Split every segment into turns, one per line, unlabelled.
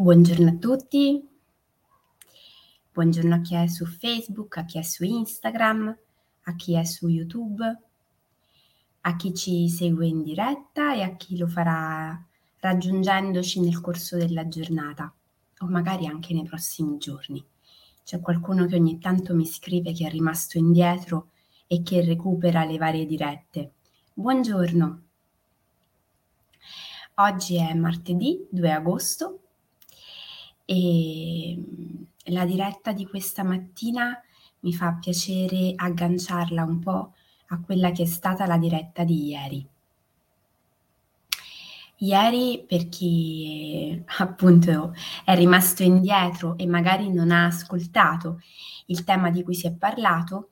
Buongiorno a tutti. Buongiorno a chi è su Facebook, a chi è su Instagram, a chi è su YouTube, a chi ci segue in diretta e a chi lo farà raggiungendoci nel corso della giornata o magari anche nei prossimi giorni. C'è qualcuno che ogni tanto mi scrive che è rimasto indietro e che recupera le varie dirette. Buongiorno. Oggi è martedì 2 agosto e la diretta di questa mattina mi fa piacere agganciarla un po' a quella che è stata la diretta di ieri. Ieri, per chi appunto è rimasto indietro e magari non ha ascoltato il tema di cui si è parlato,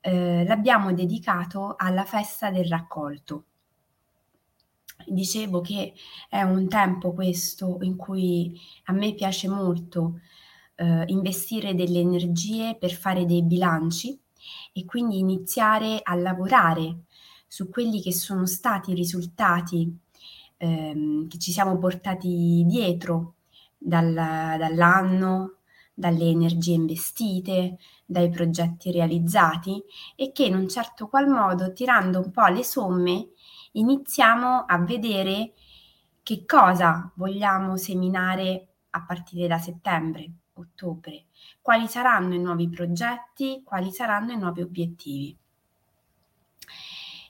eh, l'abbiamo dedicato alla festa del raccolto. Dicevo che è un tempo questo in cui a me piace molto eh, investire delle energie per fare dei bilanci e quindi iniziare a lavorare su quelli che sono stati i risultati ehm, che ci siamo portati dietro dal, dall'anno, dalle energie investite, dai progetti realizzati e che in un certo qual modo, tirando un po' le somme, iniziamo a vedere che cosa vogliamo seminare a partire da settembre, ottobre, quali saranno i nuovi progetti, quali saranno i nuovi obiettivi.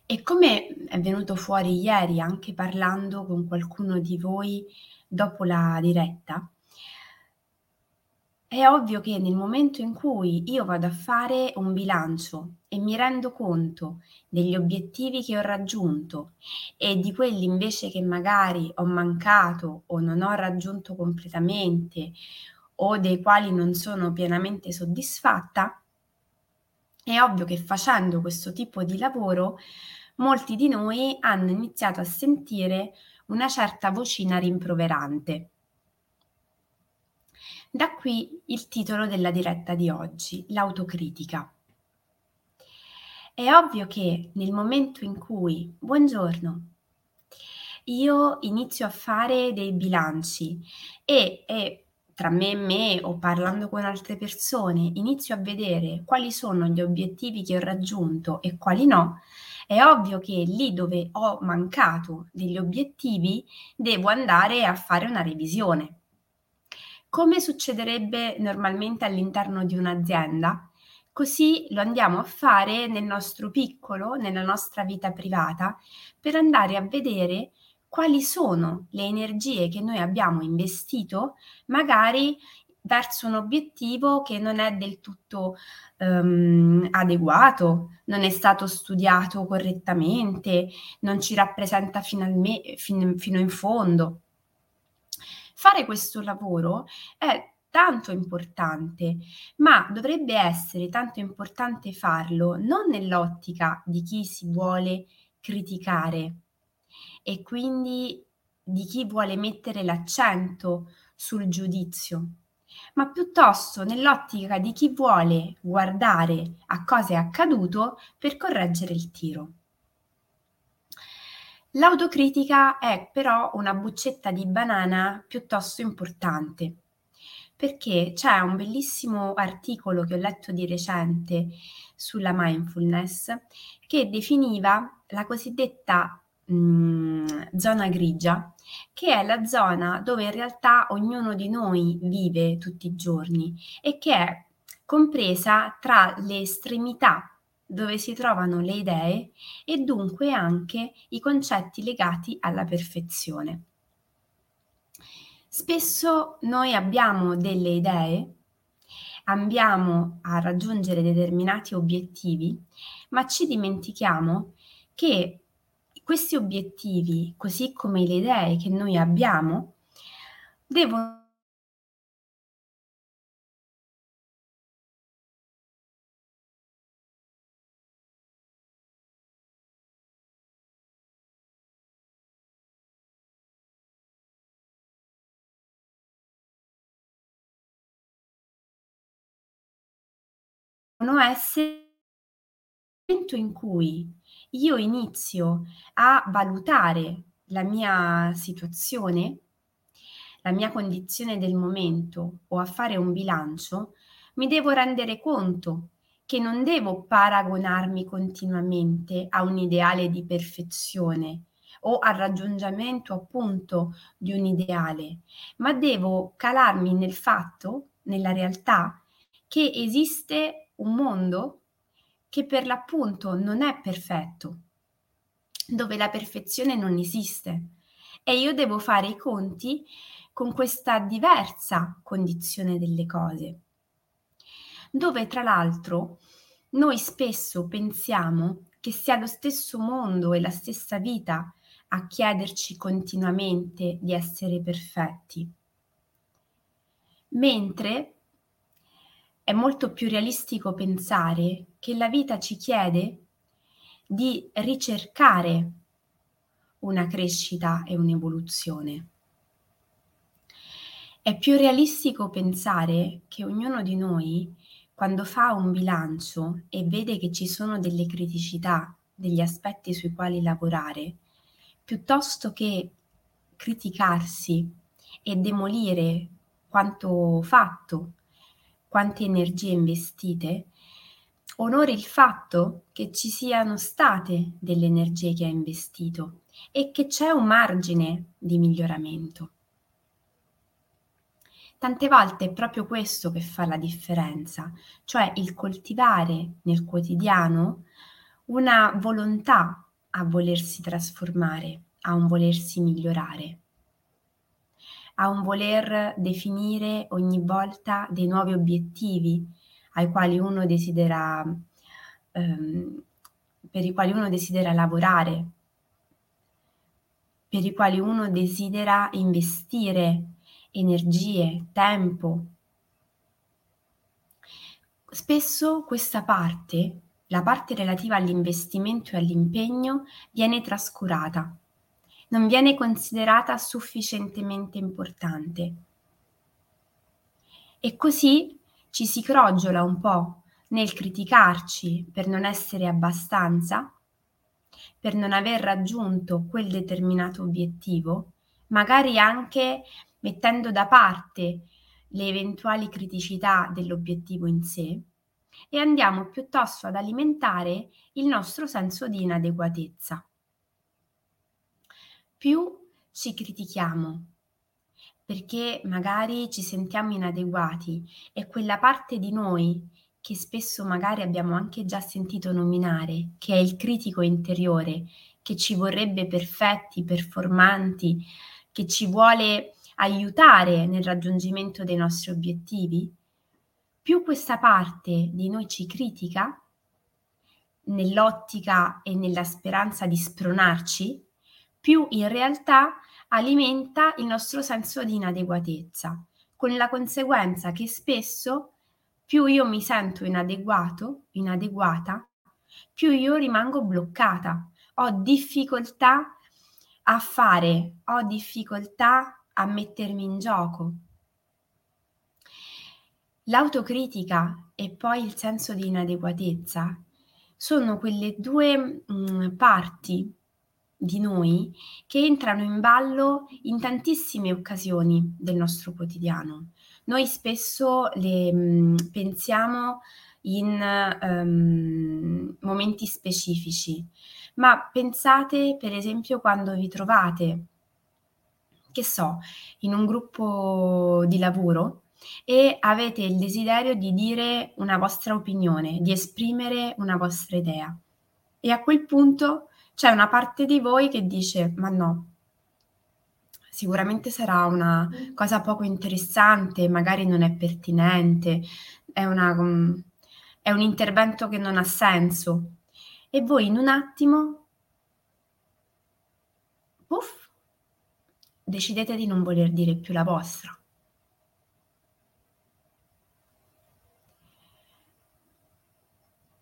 E come è venuto fuori ieri anche parlando con qualcuno di voi dopo la diretta, è ovvio che nel momento in cui io vado a fare un bilancio e mi rendo conto degli obiettivi che ho raggiunto e di quelli invece che magari ho mancato o non ho raggiunto completamente o dei quali non sono pienamente soddisfatta, è ovvio che facendo questo tipo di lavoro molti di noi hanno iniziato a sentire una certa vocina rimproverante da qui il titolo della diretta di oggi, l'autocritica. È ovvio che nel momento in cui, buongiorno, io inizio a fare dei bilanci e, e tra me e me o parlando con altre persone inizio a vedere quali sono gli obiettivi che ho raggiunto e quali no, è ovvio che lì dove ho mancato degli obiettivi devo andare a fare una revisione come succederebbe normalmente all'interno di un'azienda, così lo andiamo a fare nel nostro piccolo, nella nostra vita privata, per andare a vedere quali sono le energie che noi abbiamo investito, magari verso un obiettivo che non è del tutto um, adeguato, non è stato studiato correttamente, non ci rappresenta finalme, fin, fino in fondo. Fare questo lavoro è tanto importante, ma dovrebbe essere tanto importante farlo non nell'ottica di chi si vuole criticare e quindi di chi vuole mettere l'accento sul giudizio, ma piuttosto nell'ottica di chi vuole guardare a cosa è accaduto per correggere il tiro. L'autocritica è però una buccetta di banana piuttosto importante, perché c'è un bellissimo articolo che ho letto di recente sulla mindfulness che definiva la cosiddetta mh, mm, zona grigia, che è la zona dove in realtà ognuno di noi vive tutti i giorni e che è compresa tra le estremità dove si trovano le idee e dunque anche i concetti legati alla perfezione. Spesso noi abbiamo delle idee, andiamo a raggiungere determinati obiettivi, ma ci dimentichiamo che questi obiettivi, così come le idee che noi abbiamo, devono essere momento in cui io inizio a valutare la mia situazione, la mia condizione del momento o a fare un bilancio, mi devo rendere conto che non devo paragonarmi continuamente a un ideale di perfezione o al raggiungimento appunto di un ideale, ma devo calarmi nel fatto, nella realtà, che esiste un mondo che per l'appunto non è perfetto, dove la perfezione non esiste. E io devo fare i conti con questa diversa condizione delle cose, dove tra l'altro noi spesso pensiamo che sia lo stesso mondo e la stessa vita a chiederci continuamente di essere perfetti, mentre è molto più realistico pensare che la vita ci chiede di ricercare una crescita e un'evoluzione. È più realistico pensare che ognuno di noi, quando fa un bilancio e vede che ci sono delle criticità, degli aspetti sui quali lavorare, piuttosto che criticarsi e demolire quanto fatto quante energie investite, onori il fatto che ci siano state delle energie che ha investito e che c'è un margine di miglioramento. Tante volte è proprio questo che fa la differenza, cioè il coltivare nel quotidiano una volontà a volersi trasformare, a un volersi migliorare a un voler definire ogni volta dei nuovi obiettivi ai quali uno desidera, ehm, per i quali uno desidera lavorare, per i quali uno desidera investire energie, tempo. Spesso questa parte, la parte relativa all'investimento e all'impegno, viene trascurata non viene considerata sufficientemente importante. E così ci si crogiola un po' nel criticarci per non essere abbastanza, per non aver raggiunto quel determinato obiettivo, magari anche mettendo da parte le eventuali criticità dell'obiettivo in sé e andiamo piuttosto ad alimentare il nostro senso di inadeguatezza più ci critichiamo, perché magari ci sentiamo inadeguati e quella parte di noi che spesso magari abbiamo anche già sentito nominare, che è il critico interiore, che ci vorrebbe perfetti, performanti, che ci vuole aiutare nel raggiungimento dei nostri obiettivi, più questa parte di noi ci critica, nell'ottica e nella speranza di spronarci, più in realtà alimenta il nostro senso di inadeguatezza, con la conseguenza che spesso più io mi sento inadeguato, inadeguata, più io rimango bloccata, ho difficoltà a fare, ho difficoltà a mettermi in gioco. L'autocritica e poi il senso di inadeguatezza sono quelle due mh, mm, parti di noi che entrano in ballo in tantissime occasioni del nostro quotidiano. Noi spesso le mh, mm, pensiamo in um, momenti specifici, ma pensate per esempio quando vi trovate, che so, in un gruppo di lavoro e avete il desiderio di dire una vostra opinione, di esprimere una vostra idea. E a quel punto c'è una parte di voi che dice: "Ma no" sicuramente sarà una cosa poco interessante, magari non è pertinente, è una mhmm, è un intervento che non ha senso. E voi in un attimo puff, decidete di non voler dire più la vostra.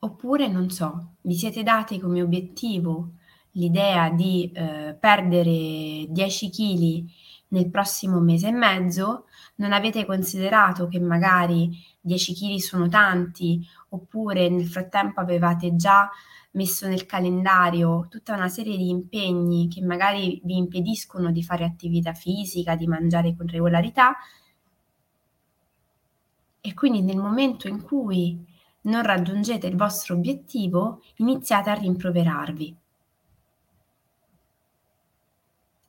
Oppure, non so, vi siete dati come obiettivo l'idea di eh, perdere 10 kg nel prossimo mese e mezzo, non avete considerato che magari 10 kg sono tanti, oppure nel frattempo avevate già messo nel calendario tutta una serie di impegni che magari vi impediscono di fare attività fisica, di mangiare con regolarità e quindi nel momento in cui non raggiungete il vostro obiettivo iniziate a rimproverarvi.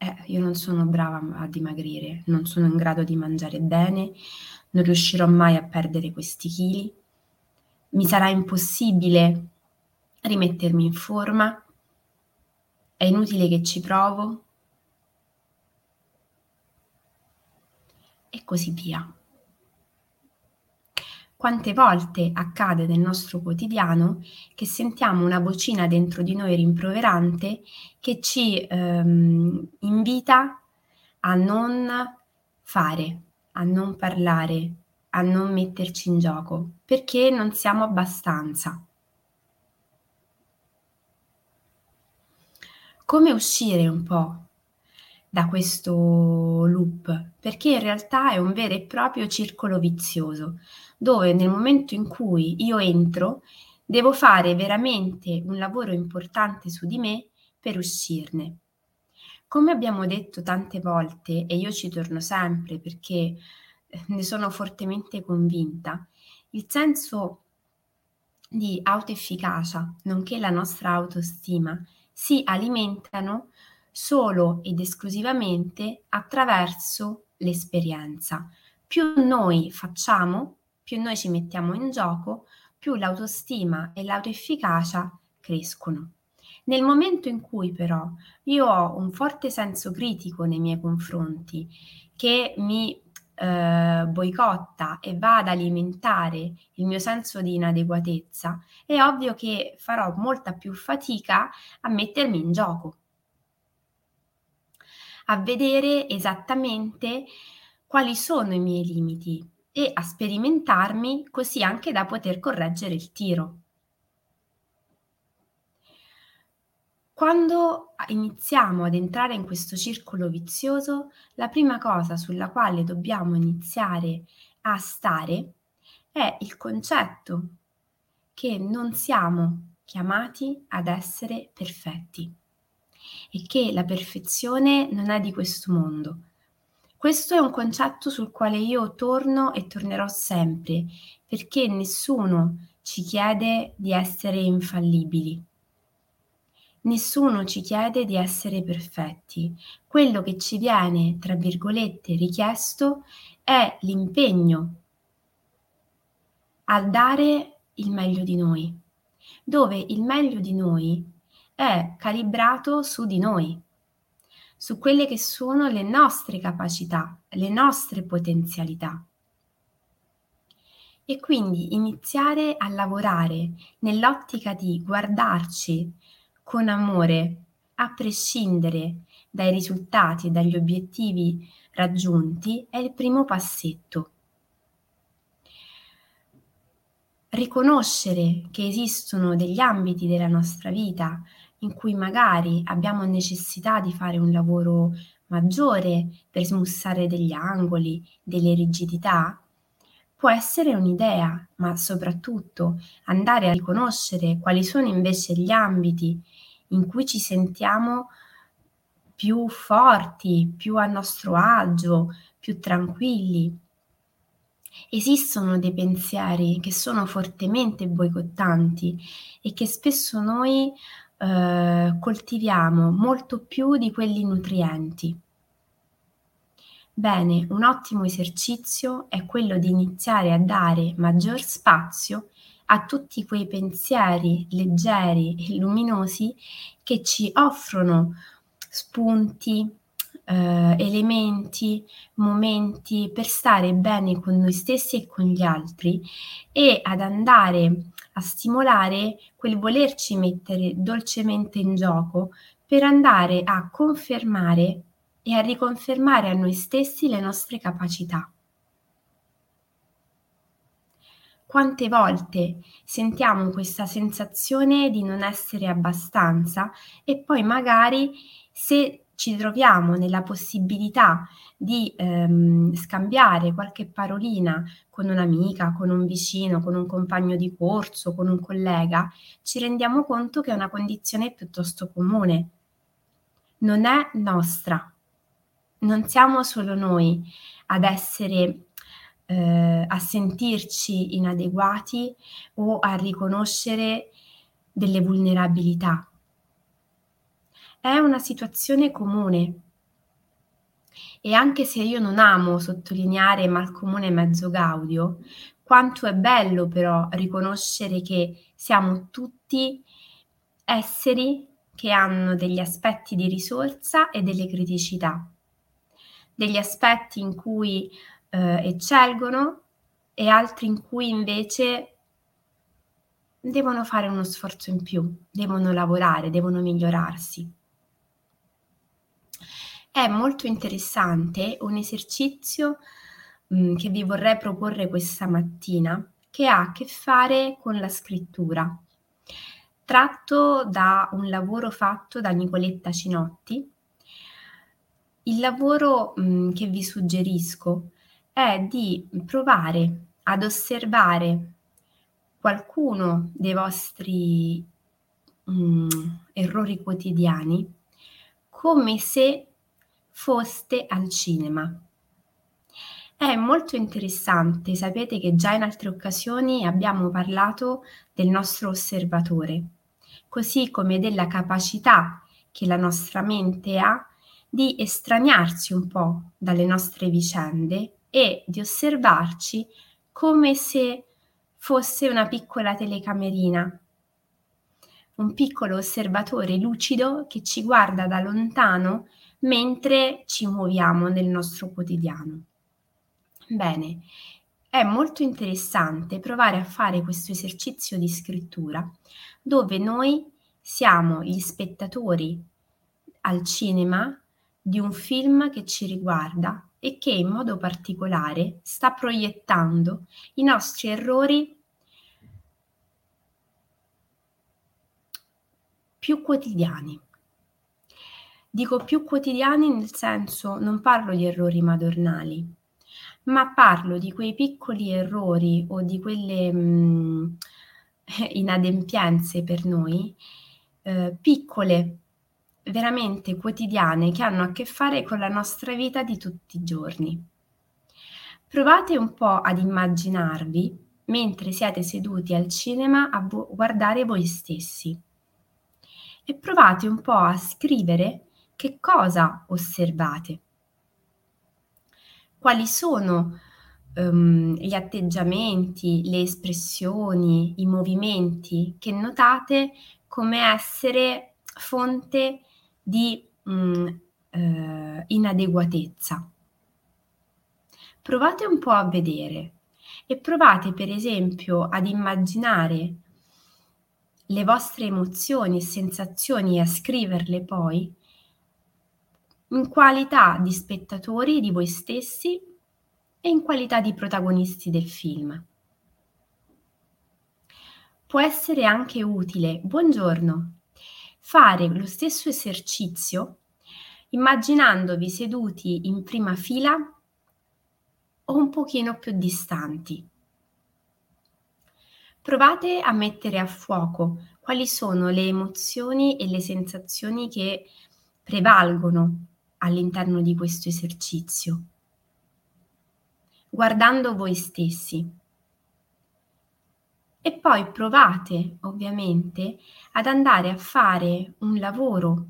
Eh, io non sono brava a dimagrire, non sono in grado di mangiare bene, non riuscirò mai a perdere questi chili, mi sarà impossibile rimettermi in forma, è inutile che ci provo. E così via. Quante volte accade nel nostro quotidiano che sentiamo una vocina dentro di noi rimproverante che ci ehm, invita a non fare, a non parlare, a non metterci in gioco, perché non siamo abbastanza. Come uscire un po' da questo loop? Perché in realtà è un vero e proprio circolo vizioso, dove nel momento in cui io entro devo fare veramente un lavoro importante su di me per uscirne. Come abbiamo detto tante volte, e io ci torno sempre perché eh, ne sono fortemente convinta, il senso di autoefficacia, nonché la nostra autostima, si alimentano solo ed esclusivamente attraverso l'esperienza. Più noi facciamo, più noi ci mettiamo in gioco, più l'autostima e l'autoefficacia crescono. Nel momento in cui però io ho un forte senso critico nei miei confronti che mi eh, boicotta e va ad alimentare il mio senso di inadeguatezza, è ovvio che farò molta più fatica a mettermi in gioco, a vedere esattamente quali sono i miei limiti e a sperimentarmi così anche da poter correggere il tiro. Quando iniziamo ad entrare in questo circolo vizioso, la prima cosa sulla quale dobbiamo iniziare a stare è il concetto che non siamo chiamati ad essere perfetti e che la perfezione non è di questo mondo. Questo è un concetto sul quale io torno e tornerò sempre, perché nessuno ci chiede di essere infallibili. Nessuno ci chiede di essere perfetti. Quello che ci viene, tra virgolette, richiesto è l'impegno a dare il meglio di noi, dove il meglio di noi è calibrato su di noi, su quelle che sono le nostre capacità, le nostre potenzialità. E quindi iniziare a lavorare nell'ottica di guardarci con amore, a prescindere dai risultati e dagli obiettivi raggiunti, è il primo passetto. Riconoscere che esistono degli ambiti della nostra vita in cui magari abbiamo necessità di fare un lavoro maggiore per smussare degli angoli, delle rigidità, può essere un'idea, ma soprattutto andare a riconoscere quali sono invece gli ambiti in cui ci sentiamo più forti, più a nostro agio, più tranquilli. Esistono dei pensieri che sono fortemente boicottanti e che spesso noi eh, coltiviamo molto più di quelli nutrienti. Bene, un ottimo esercizio è quello di iniziare a dare maggior spazio a tutti quei pensieri leggeri e luminosi che ci offrono spunti, eh, elementi, momenti per stare bene con noi stessi e con gli altri e ad andare a stimolare quel volerci mettere dolcemente in gioco per andare a confermare e a riconfermare a noi stessi le nostre capacità. Quante volte sentiamo questa sensazione di non essere abbastanza e poi magari se ci troviamo nella possibilità di ehm, scambiare qualche parolina con un'amica, con un vicino, con un compagno di corso, con un collega, ci rendiamo conto che è una condizione piuttosto comune. Non è nostra. Non siamo solo noi ad essere eh, a sentirci inadeguati o a riconoscere delle vulnerabilità. È una situazione comune e anche se io non amo sottolineare mal comune mezzo gaudio, quanto è bello però riconoscere che siamo tutti esseri che hanno degli aspetti di risorsa e delle criticità, degli aspetti in cui eh, eccelgono e altri in cui invece devono fare uno sforzo in più, devono lavorare, devono migliorarsi. È molto interessante un esercizio mh, mm, che vi vorrei proporre questa mattina che ha a che fare con la scrittura, tratto da un lavoro fatto da Nicoletta Cinotti. Il lavoro mh, mm, che vi suggerisco è di provare ad osservare qualcuno dei vostri mh, errori quotidiani come se foste al cinema. È molto interessante, sapete che già in altre occasioni abbiamo parlato del nostro osservatore, così come della capacità che la nostra mente ha di estraniarsi un po' dalle nostre vicende e di osservarci come se fosse una piccola telecamerina, un piccolo osservatore lucido che ci guarda da lontano mentre ci muoviamo nel nostro quotidiano. Bene, è molto interessante provare a fare questo esercizio di scrittura dove noi siamo gli spettatori al cinema di un film che ci riguarda e che in modo particolare sta proiettando i nostri errori più quotidiani. Dico più quotidiani nel senso non parlo di errori madornali, ma parlo di quei piccoli errori o di quelle mh, mm, inadempienze per noi, eh, piccole, veramente quotidiane, che hanno a che fare con la nostra vita di tutti i giorni. Provate un po' ad immaginarvi mentre siete seduti al cinema a vo- guardare voi stessi e provate un po' a scrivere che cosa osservate? Quali sono um, gli atteggiamenti, le espressioni, i movimenti che notate come essere fonte di um, uh, inadeguatezza? Provate un po' a vedere e provate per esempio ad immaginare le vostre emozioni e sensazioni e a scriverle poi in qualità di spettatori di voi stessi e in qualità di protagonisti del film. Può essere anche utile, buongiorno, fare lo stesso esercizio immaginandovi seduti in prima fila o un pochino più distanti. Provate a mettere a fuoco quali sono le emozioni e le sensazioni che prevalgono all'interno di questo esercizio, guardando voi stessi. E poi provate ovviamente ad andare a fare un lavoro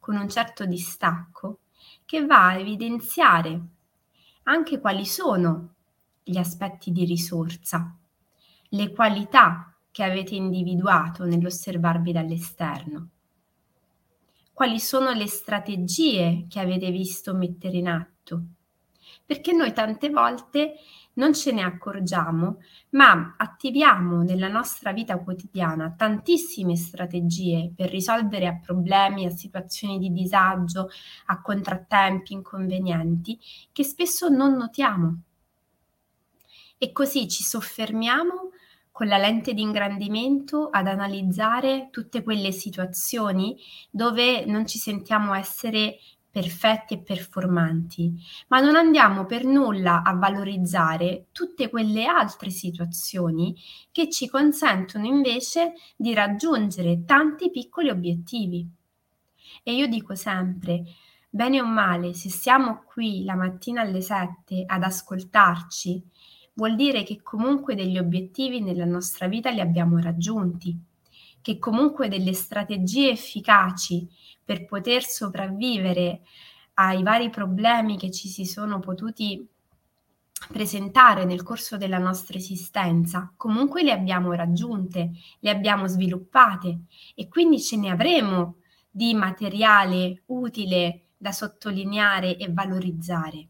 con un certo distacco che va a evidenziare anche quali sono gli aspetti di risorsa, le qualità che avete individuato nell'osservarvi dall'esterno quali sono le strategie che avete visto mettere in atto. Perché noi tante volte non ce ne accorgiamo, ma attiviamo nella nostra vita quotidiana tantissime strategie per risolvere a problemi, a situazioni di disagio, a contrattempi, inconvenienti, che spesso non notiamo. E così ci soffermiamo con la lente di ingrandimento ad analizzare tutte quelle situazioni dove non ci sentiamo essere perfetti e performanti, ma non andiamo per nulla a valorizzare tutte quelle altre situazioni che ci consentono invece di raggiungere tanti piccoli obiettivi. E io dico sempre, bene o male, se siamo qui la mattina alle 7 ad ascoltarci, vuol dire che comunque degli obiettivi nella nostra vita li abbiamo raggiunti, che comunque delle strategie efficaci per poter sopravvivere ai vari problemi che ci si sono potuti presentare nel corso della nostra esistenza, comunque le abbiamo raggiunte, le abbiamo sviluppate e quindi ce ne avremo di materiale utile da sottolineare e valorizzare.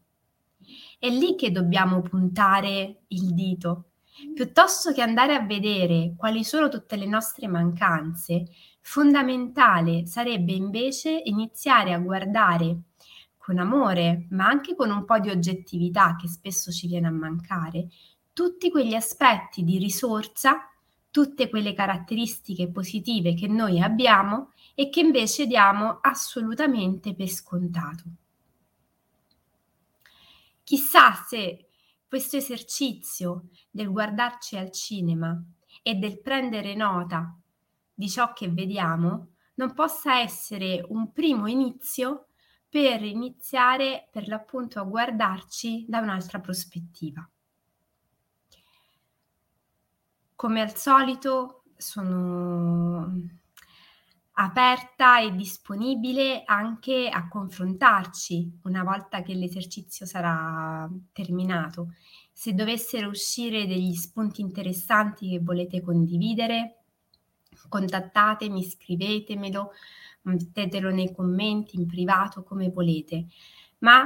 È lì che dobbiamo puntare il dito, piuttosto che andare a vedere quali sono tutte le nostre mancanze, Fondamentale sarebbe invece iniziare a guardare con amore, ma anche con un po' di oggettività che spesso ci viene a mancare, tutti quegli aspetti di risorsa, tutte quelle caratteristiche positive che noi abbiamo e che invece diamo assolutamente per scontato. Chissà se questo esercizio del guardarci al cinema e del prendere nota di ciò che vediamo non possa essere un primo inizio per iniziare per l'appunto a guardarci da un'altra prospettiva. Come al solito sono aperta e disponibile anche a confrontarci una volta che l'esercizio sarà terminato. Se dovessero uscire degli spunti interessanti che volete condividere, contattatemi, scrivetemelo, mettetelo nei commenti, in privato, come volete, ma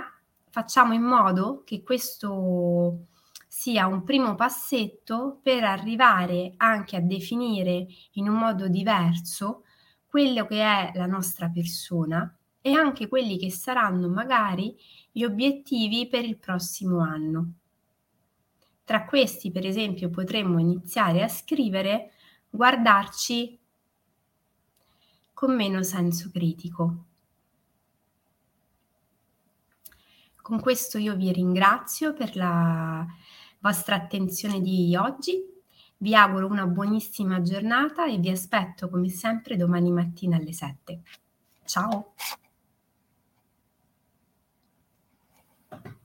facciamo in modo che questo sia un primo passetto per arrivare anche a definire in un modo diverso quello che è la nostra persona e anche quelli che saranno magari gli obiettivi per il prossimo anno. Tra questi, per esempio, potremmo iniziare a scrivere guardarci con meno senso critico. Con questo io vi ringrazio per la vostra attenzione di oggi, vi auguro una buonissima giornata e vi aspetto come sempre domani mattina alle 7. Ciao!